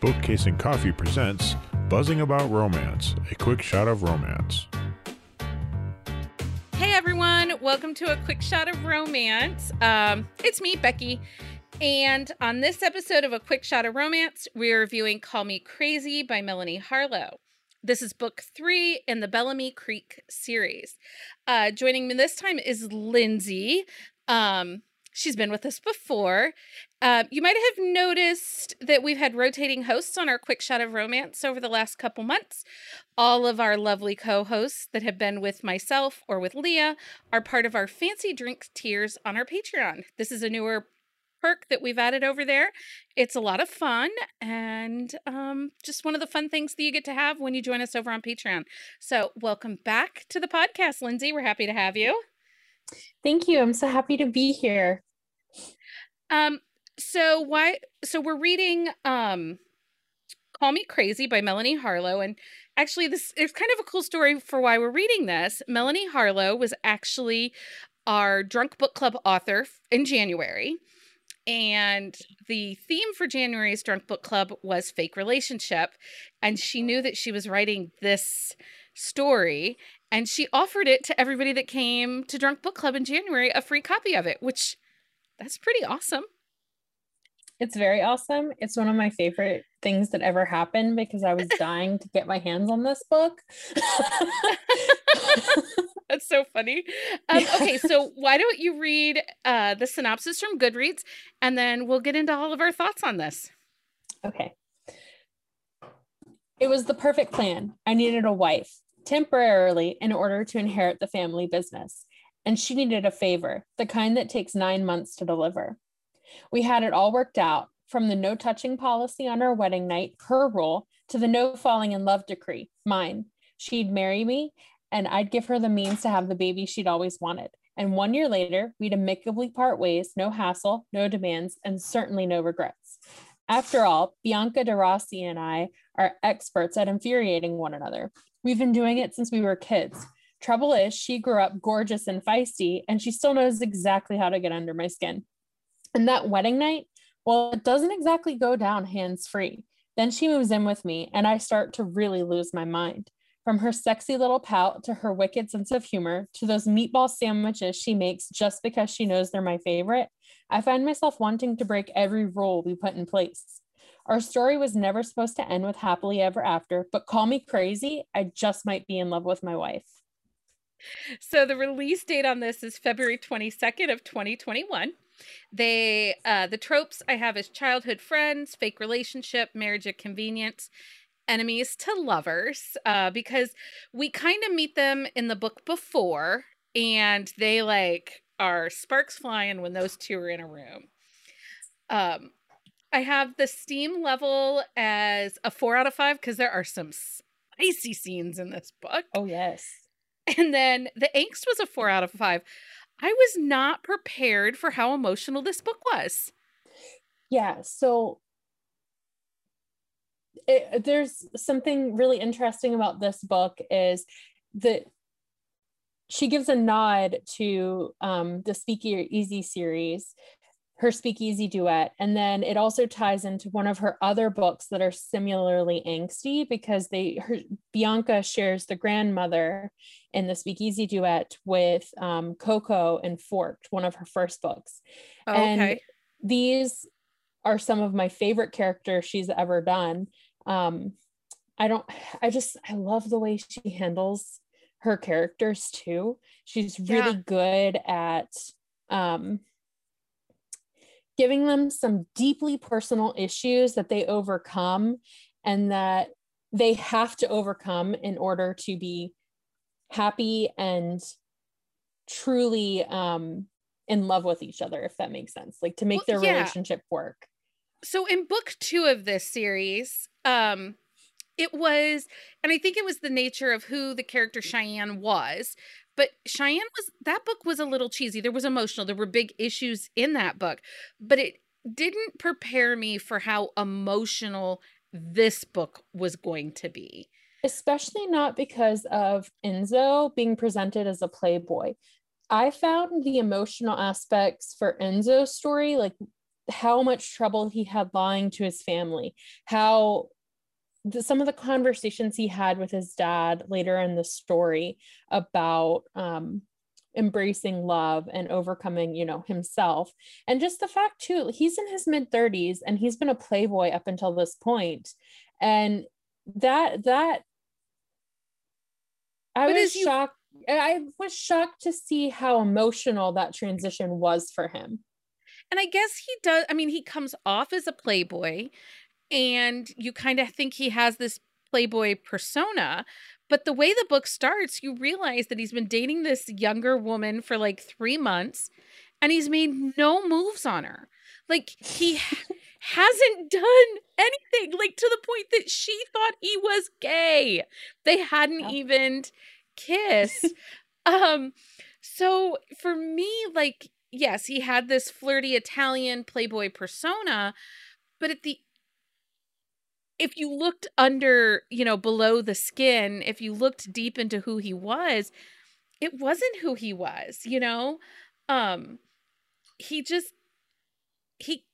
Bookcase and Coffee presents Buzzing About Romance, a quick shot of romance. Hey everyone, welcome to a quick shot of romance. Um, it's me, Becky, and on this episode of A Quick Shot of Romance, we're reviewing Call Me Crazy by Melanie Harlow. This is book three in the Bellamy Creek series. Uh, joining me this time is Lindsay. Um, She's been with us before. Uh, you might have noticed that we've had rotating hosts on our Quick Shot of Romance over the last couple months. All of our lovely co hosts that have been with myself or with Leah are part of our fancy drink tiers on our Patreon. This is a newer perk that we've added over there. It's a lot of fun and um, just one of the fun things that you get to have when you join us over on Patreon. So, welcome back to the podcast, Lindsay. We're happy to have you. Thank you. I'm so happy to be here. Um, so why so we're reading um Call Me Crazy by Melanie Harlow. And actually, this is kind of a cool story for why we're reading this. Melanie Harlow was actually our Drunk Book Club author in January. And the theme for January's Drunk Book Club was fake relationship. And she knew that she was writing this story. And she offered it to everybody that came to Drunk Book Club in January a free copy of it, which that's pretty awesome. It's very awesome. It's one of my favorite things that ever happened because I was dying to get my hands on this book. That's so funny. Um, okay, so why don't you read uh, the synopsis from Goodreads and then we'll get into all of our thoughts on this. Okay. It was the perfect plan. I needed a wife temporarily in order to inherit the family business and she needed a favor, the kind that takes nine months to deliver. We had it all worked out from the no touching policy on our wedding night, her rule, to the no falling in love decree, mine. She'd marry me, and I'd give her the means to have the baby she'd always wanted. And one year later, we'd amicably part ways, no hassle, no demands, and certainly no regrets. After all, Bianca de Rossi and I are experts at infuriating one another. We've been doing it since we were kids. Trouble is, she grew up gorgeous and feisty, and she still knows exactly how to get under my skin. And that wedding night, well, it doesn't exactly go down hands free. Then she moves in with me, and I start to really lose my mind. From her sexy little pout to her wicked sense of humor to those meatball sandwiches she makes just because she knows they're my favorite, I find myself wanting to break every rule we put in place. Our story was never supposed to end with happily ever after, but call me crazy, I just might be in love with my wife. So the release date on this is February 22nd of 2021. They uh the tropes I have is childhood friends, fake relationship, marriage of convenience, enemies to lovers, uh, because we kind of meet them in the book before, and they like are sparks flying when those two are in a room. Um, I have the steam level as a four out of five because there are some spicy scenes in this book. Oh yes. And then the angst was a four out of five. I was not prepared for how emotional this book was. Yeah. So it, there's something really interesting about this book is that she gives a nod to um, the Speakeasy series her speakeasy duet and then it also ties into one of her other books that are similarly angsty because they her bianca shares the grandmother in the speakeasy duet with um, coco and forked one of her first books oh, okay. and these are some of my favorite characters she's ever done um, i don't i just i love the way she handles her characters too she's really yeah. good at um giving them some deeply personal issues that they overcome and that they have to overcome in order to be happy and truly um in love with each other if that makes sense like to make well, their yeah. relationship work so in book 2 of this series um it was and i think it was the nature of who the character cheyenne was but Cheyenne was that book was a little cheesy. There was emotional. There were big issues in that book, but it didn't prepare me for how emotional this book was going to be. Especially not because of Enzo being presented as a playboy. I found the emotional aspects for Enzo's story like how much trouble he had lying to his family, how the, some of the conversations he had with his dad later in the story about um, embracing love and overcoming, you know, himself. And just the fact too, he's in his mid 30s and he's been a playboy up until this point. And that that I but was shocked. You- I was shocked to see how emotional that transition was for him. And I guess he does. I mean, he comes off as a playboy, and you kind of think he has this playboy persona. But the way the book starts, you realize that he's been dating this younger woman for like three months and he's made no moves on her. Like he hasn't done anything, like to the point that she thought he was gay. They hadn't even kissed. um, so for me, like, yes, he had this flirty Italian playboy persona, but at the if you looked under, you know, below the skin, if you looked deep into who he was, it wasn't who he was, you know? Um he just he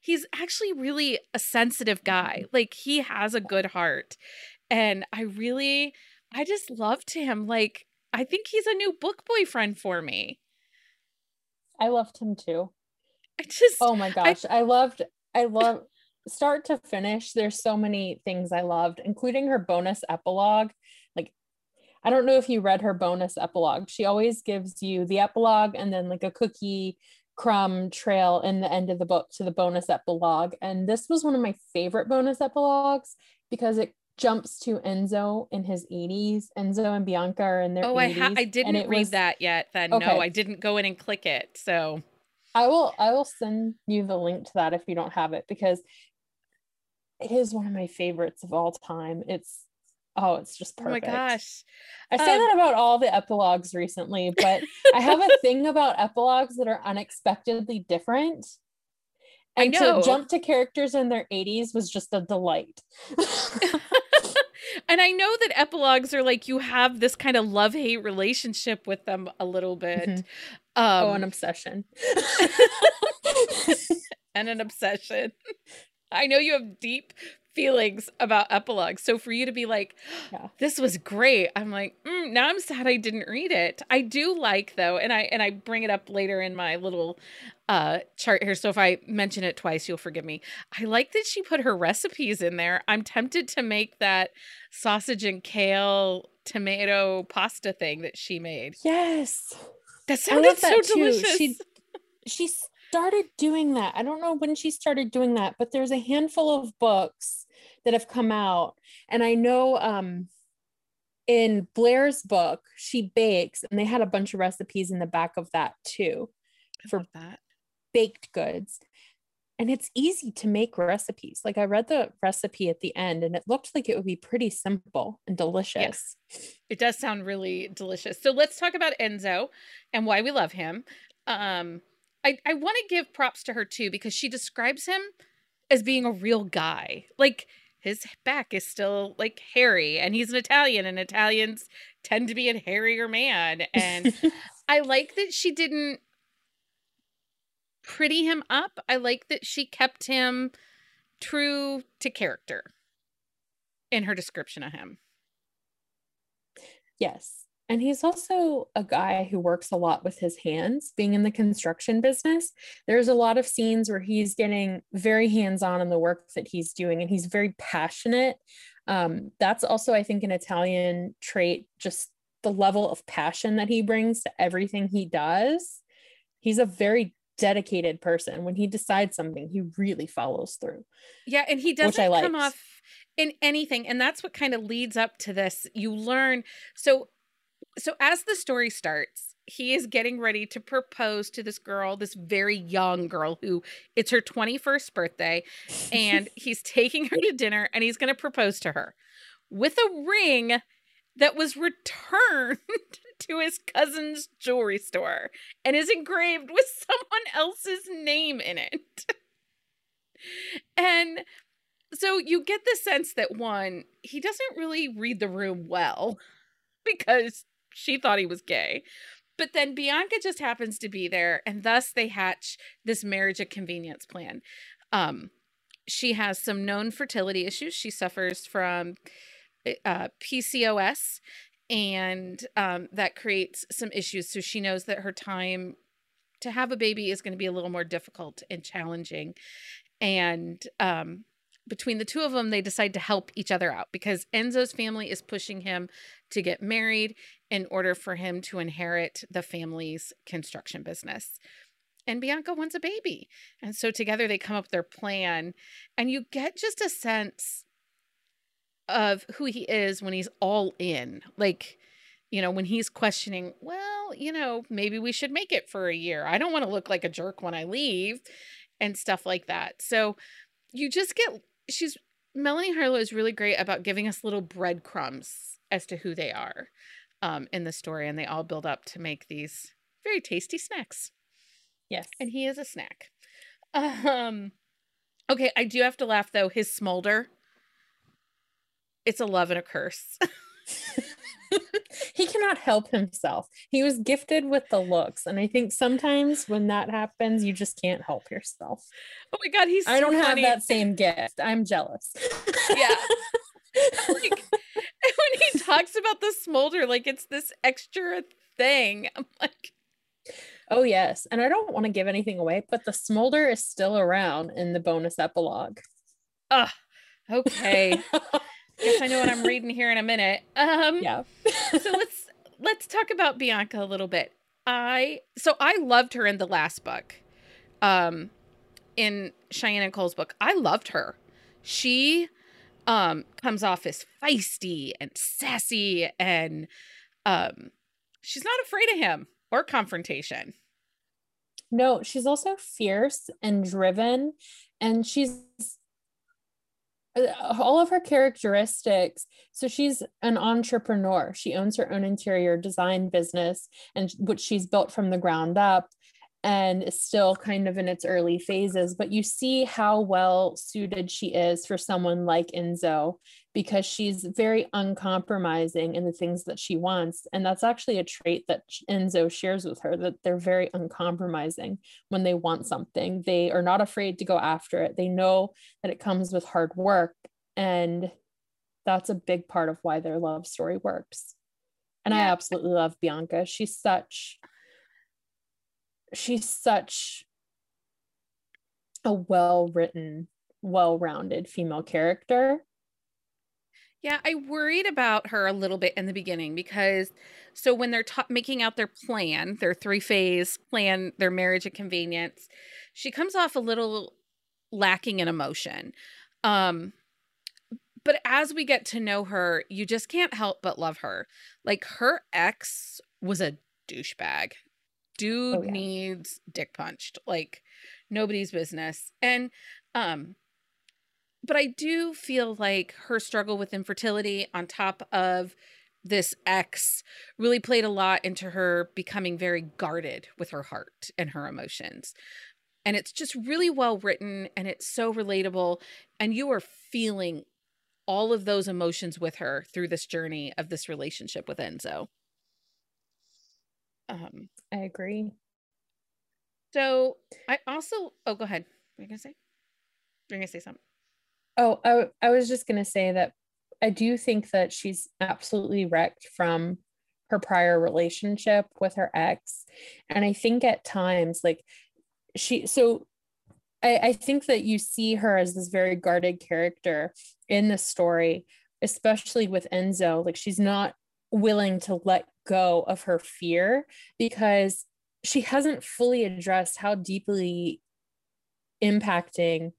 he's actually really a sensitive guy. Like he has a good heart. And I really I just loved him. Like I think he's a new book boyfriend for me. I loved him too. I just Oh my gosh. I, I loved I love start to finish, there's so many things I loved, including her bonus epilogue. Like, I don't know if you read her bonus epilogue. She always gives you the epilogue and then like a cookie crumb trail in the end of the book to the bonus epilogue. And this was one of my favorite bonus epilogues because it jumps to Enzo in his 80s. Enzo and Bianca are in their oh, 80s. I, ha- I didn't read was... that yet. Then okay. no, I didn't go in and click it. So I will I will send you the link to that if you don't have it because it is one of my favorites of all time. It's oh, it's just perfect. Oh my gosh. I say um, that about all the epilogues recently, but I have a thing about epilogues that are unexpectedly different. And to jump to characters in their 80s was just a delight. and I know that epilogues are like you have this kind of love hate relationship with them a little bit. Mm-hmm. Um, oh, an obsession. and an obsession. I know you have deep feelings about epilogues. So for you to be like, yeah. this was great, I'm like, mm, now I'm sad I didn't read it. I do like though, and I and I bring it up later in my little uh chart here. So if I mention it twice, you'll forgive me. I like that she put her recipes in there. I'm tempted to make that sausage and kale tomato pasta thing that she made. Yes. That sounded so delicious. She she's started doing that. I don't know when she started doing that, but there's a handful of books that have come out. And I know um, in Blair's book, she bakes, and they had a bunch of recipes in the back of that too for that baked goods. And it's easy to make recipes. Like I read the recipe at the end and it looked like it would be pretty simple and delicious. Yes. It does sound really delicious. So let's talk about Enzo and why we love him. Um, I, I want to give props to her too because she describes him as being a real guy. Like his back is still like hairy and he's an Italian and Italians tend to be a hairier man. And I like that she didn't pretty him up. I like that she kept him true to character in her description of him. Yes. And he's also a guy who works a lot with his hands, being in the construction business. There's a lot of scenes where he's getting very hands on in the work that he's doing, and he's very passionate. Um, that's also, I think, an Italian trait, just the level of passion that he brings to everything he does. He's a very dedicated person. When he decides something, he really follows through. Yeah, and he doesn't come off in anything. And that's what kind of leads up to this. You learn. So so as the story starts, he is getting ready to propose to this girl, this very young girl who it's her 21st birthday, and he's taking her to dinner and he's going to propose to her with a ring that was returned to his cousin's jewelry store and is engraved with someone else's name in it. and so you get the sense that one, he doesn't really read the room well because she thought he was gay. but then Bianca just happens to be there, and thus they hatch this marriage of convenience plan. Um, she has some known fertility issues. She suffers from uh, PCOS, and um, that creates some issues. So she knows that her time to have a baby is going to be a little more difficult and challenging. And um, between the two of them, they decide to help each other out because Enzo's family is pushing him to get married in order for him to inherit the family's construction business. And Bianca wants a baby. And so together they come up with their plan. And you get just a sense of who he is when he's all in. Like, you know, when he's questioning, well, you know, maybe we should make it for a year. I don't want to look like a jerk when I leave and stuff like that. So you just get she's Melanie Harlow is really great about giving us little breadcrumbs as to who they are um, in the story, and they all build up to make these very tasty snacks. Yes, and he is a snack. Um, okay, I do have to laugh though. His smolder, it's a love and a curse. he cannot help himself. He was gifted with the looks. And I think sometimes when that happens, you just can't help yourself. Oh my God, he's so I don't funny. have that same gift. I'm jealous. Yeah. like when he talks about the smolder, like it's this extra thing. I'm like, Oh, yes. And I don't want to give anything away, but the smolder is still around in the bonus epilogue. oh, okay. I guess I know what I'm reading here in a minute. Um, Yeah. so let's let's talk about Bianca a little bit. I so I loved her in the last book, um, in Cheyenne and Cole's book. I loved her. She um comes off as feisty and sassy and um she's not afraid of him or confrontation. No, she's also fierce and driven, and she's uh, all of her characteristics. So she's an entrepreneur. She owns her own interior design business, and which she's built from the ground up and is still kind of in its early phases. But you see how well suited she is for someone like Enzo because she's very uncompromising in the things that she wants. And that's actually a trait that Enzo shares with her that they're very uncompromising when they want something. They are not afraid to go after it. They know that it comes with hard work. And that's a big part of why their love story works. And I absolutely love Bianca. She's such she's such a well-written, well-rounded female character. Yeah, I worried about her a little bit in the beginning because so when they're ta- making out their plan, their three phase plan, their marriage and convenience, she comes off a little lacking in emotion. Um but as we get to know her, you just can't help but love her. Like her ex was a douchebag. Dude Oh, yeah. needs dick punched. Like nobody's business. And um but I do feel like her struggle with infertility on top of this ex really played a lot into her becoming very guarded with her heart and her emotions. And it's just really well written and it's so relatable. And you are feeling all of those emotions with her through this journey of this relationship with Enzo. Um, I agree. so I also oh go ahead. What are you gonna say? You're gonna say something. Oh, I, I was just going to say that I do think that she's absolutely wrecked from her prior relationship with her ex. And I think at times, like, she, so I, I think that you see her as this very guarded character in the story, especially with Enzo. Like, she's not willing to let go of her fear because she hasn't fully addressed how deeply impacting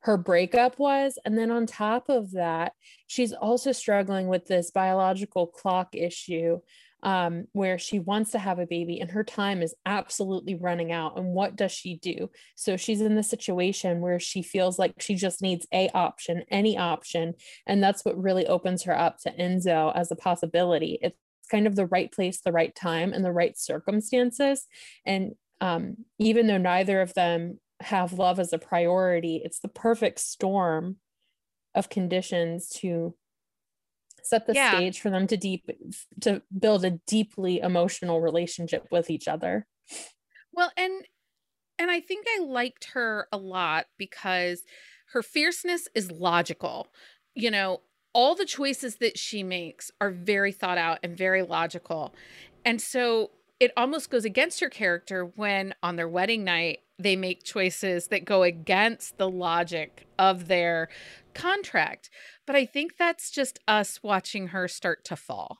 her breakup was. And then on top of that, she's also struggling with this biological clock issue um, where she wants to have a baby and her time is absolutely running out. And what does she do? So she's in the situation where she feels like she just needs a option, any option. And that's what really opens her up to Enzo as a possibility. It's kind of the right place, the right time, and the right circumstances. And um, even though neither of them have love as a priority, it's the perfect storm of conditions to set the Yeah. stage for them to deep to build a deeply emotional relationship with each other. Well, and and I think I liked her a lot because her fierceness is logical. You know, all the choices that she makes are very thought out and very logical. And so it almost goes against her character when on their wedding night they make choices that go against the logic of their contract. But I think that's just us watching her start to fall.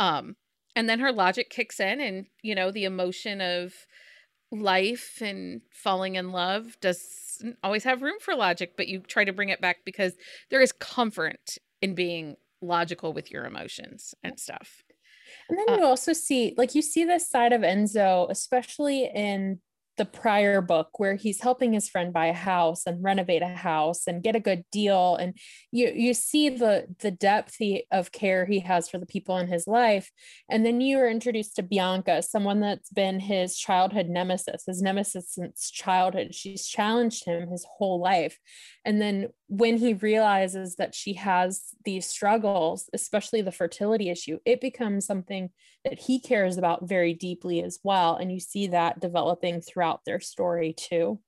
Um and then her logic kicks in and you know the emotion of life and falling in love doesn't always have room for logic, but you try to bring it back because there is comfort in being logical with your emotions and stuff. And then Uh, you also see, like, you see this side of Enzo, especially in the prior book where he's helping his friend buy a house and renovate a house and get a good deal. And you you see the the depth he, of care he has for the people in his life. And then you are introduced to Bianca someone that's been his childhood nemesis his nemesis since childhood. She's challenged him his whole life. And then when he realizes that she has these struggles especially the fertility issue it becomes something that he cares about very deeply as well. And you see that developing throughout their story too.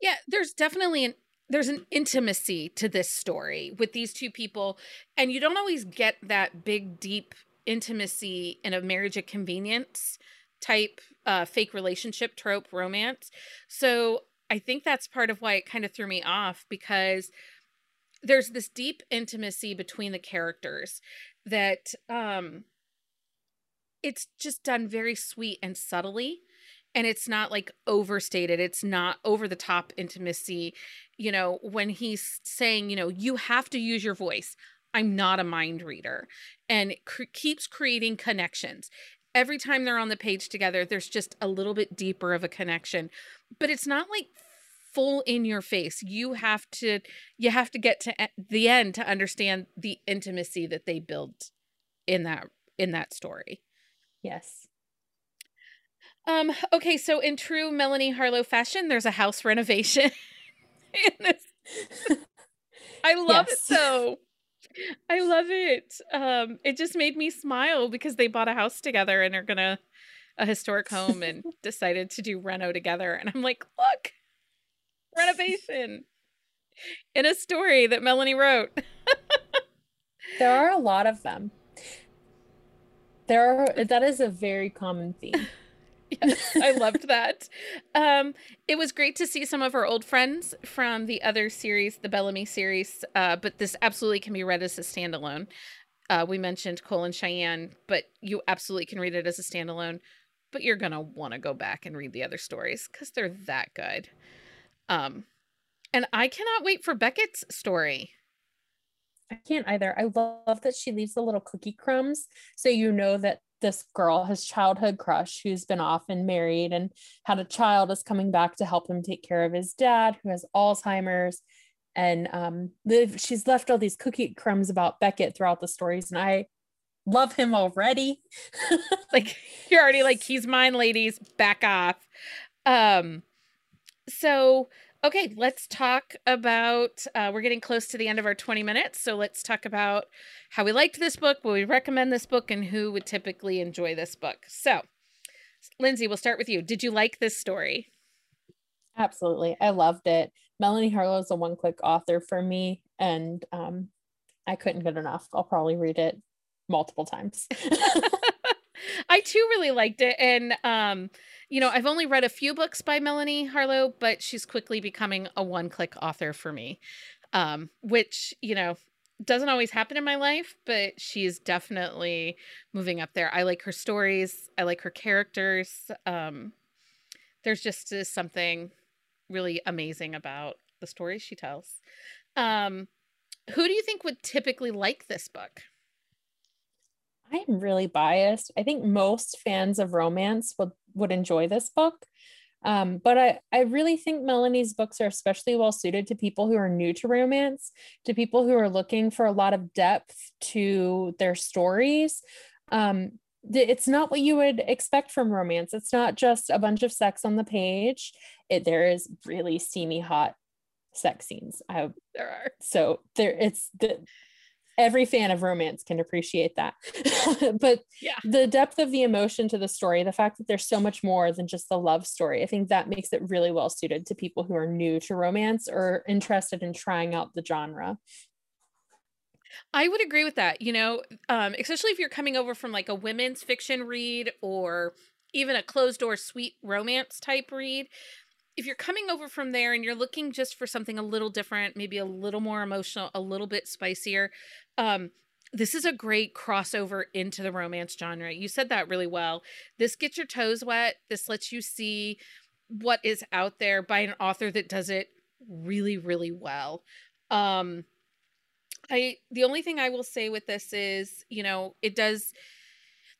Yeah, there's definitely an there's an intimacy to this story with these two people and you don't always get that big deep intimacy in a marriage of convenience type uh fake relationship trope romance. So I think that's part of why it kind of threw me off because there's this deep intimacy between the characters that um it's just done very sweet and subtly and it's not like overstated it's not over the top intimacy you know when he's saying you know you have to use your voice. I'm not a mind reader. And cr- keeps creating connections. Every time they're on the page together there's just a little bit deeper of a connection but it's not like full in your face. You have to you have to get to the end to understand the intimacy that they build in that in that story. Yes. Um, okay, so in true Melanie Harlow fashion, there's a house renovation. I love Yes. it though. I love it. Um, it just made me smile because they bought a house together and are gonna a historic home and decided to do reno together. And I'm like, look, renovation in a story that Melanie wrote. There are a lot of them. There are that is a very common theme. Yes, I loved that. Um, it was great to see some of our old friends from the other series, the Bellamy series, uh, but this absolutely can be read as a standalone. Uh, we mentioned Cole and Cheyenne, but you absolutely can read it as a standalone. But you're gonna want to go back and read the other stories because they're that good. Um, and I cannot wait for Beckett's story. I can't either. I love that she leaves the little cookie crumbs so you know that this girl, his childhood crush, who's been off and married and had a child, is coming back to help him take care of his dad who has Alzheimer's. And um, she's left all these cookie crumbs about Beckett throughout the stories, and I love him already. like you're already like he's mine ladies back off um so okay let's talk about uh we're getting close to the end of our 20 minutes so let's talk about how we liked this book will we recommend this book and who would typically enjoy this book so lindsay we'll start with you did you like this story Absolutely. I loved it. Melanie Harlow is a one click author for me, and um, I couldn't get enough. I'll probably read it multiple times. I too really liked it. And, um, you know, I've only read a few books by Melanie Harlow, but she's quickly becoming a one click author for me, um, which, you know, doesn't always happen in my life, but she's definitely moving up there. I like her stories, I like her characters. Um, there's just uh, something really amazing about the stories she tells. Um, who do you think would typically like this book? I'm really biased. I think most fans of romance would would enjoy this book. Um, but I, I really think Melanie's books are especially well suited to people who are new to romance, to people who are looking for a lot of depth to their stories. Um, it's not what you would expect from romance. It's not just a bunch of sex on the page. It there is really steamy hot sex scenes. I There are. so there it's the every fan of romance can appreciate that. but Yeah. the depth of the emotion to the story, the fact that there's so much more than just the love story, I think that makes it really well suited to people who are new to romance or interested in trying out the genre. I would agree with that. You know, um, especially if you're coming over from like a women's fiction read or even a closed door sweet romance type read. If you're coming over from there and you're looking just for something a little different, maybe a little more emotional, a little bit spicier, um, this is a great crossover into the romance genre. You said that really well. This gets your toes wet. This lets you see what is out there by an author that does it really, really well. Um, I the only thing I will say with this is, you know, it does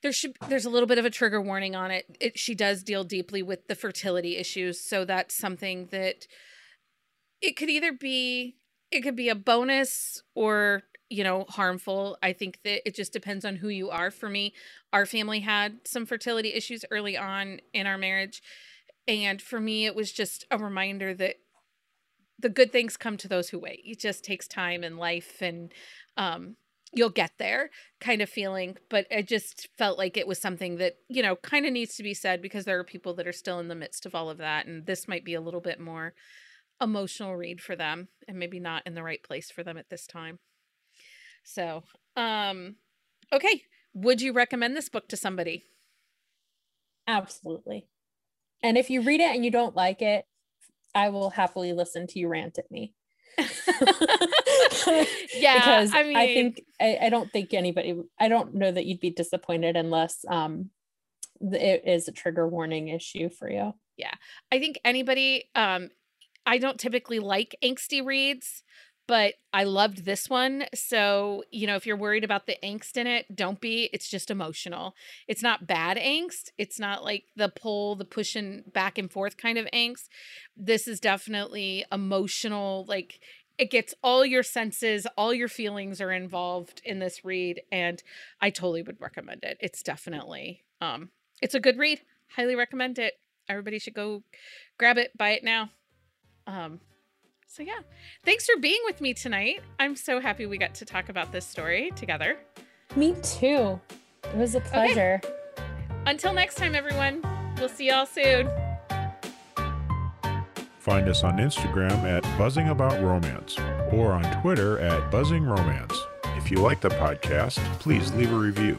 there should there's a little bit of a trigger warning on it. It she does deal deeply with the fertility issues, so that's something that it could either be it could be a bonus or you know harmful i think that it just depends on who you are for me our family had some fertility issues early on in our marriage and for me it was just a reminder that the good things come to those who wait. It just takes time and life and um you'll get there kind of feeling, but I just felt like it was something that, you know, kind of needs to be said because there are people that are still in the midst of all of that and this might be a little bit more emotional read for them and maybe not in the right place for them at this time. So, um okay, would you recommend this book to somebody? Absolutely. And if you read it and you don't like it, I will happily listen to you rant at me. Yeah, because I mean, I, think I, I don't think anybody I don't know that you'd be disappointed unless um it is a trigger warning issue for you. Yeah. I think anybody um I don't typically like angsty reads, but I loved this one. So, you know, if you're worried about the angst in it, don't be. It's just emotional. It's not bad angst. It's not like the pull, the pushing back and forth kind of angst. This is definitely emotional like it gets all your senses, all your feelings are involved in this read and I totally would recommend it. It's definitely um it's a good read. Highly recommend it. Everybody should go grab it, buy it now. Um, so yeah, thanks for being with me tonight. I'm so happy we got to talk about this story together. Me too. It was a pleasure. Until next time, everyone, we'll see y'all soon. Find us on Instagram at Buzzing About Romance or on Twitter at Buzzing Romance. If you like the podcast, please leave a review.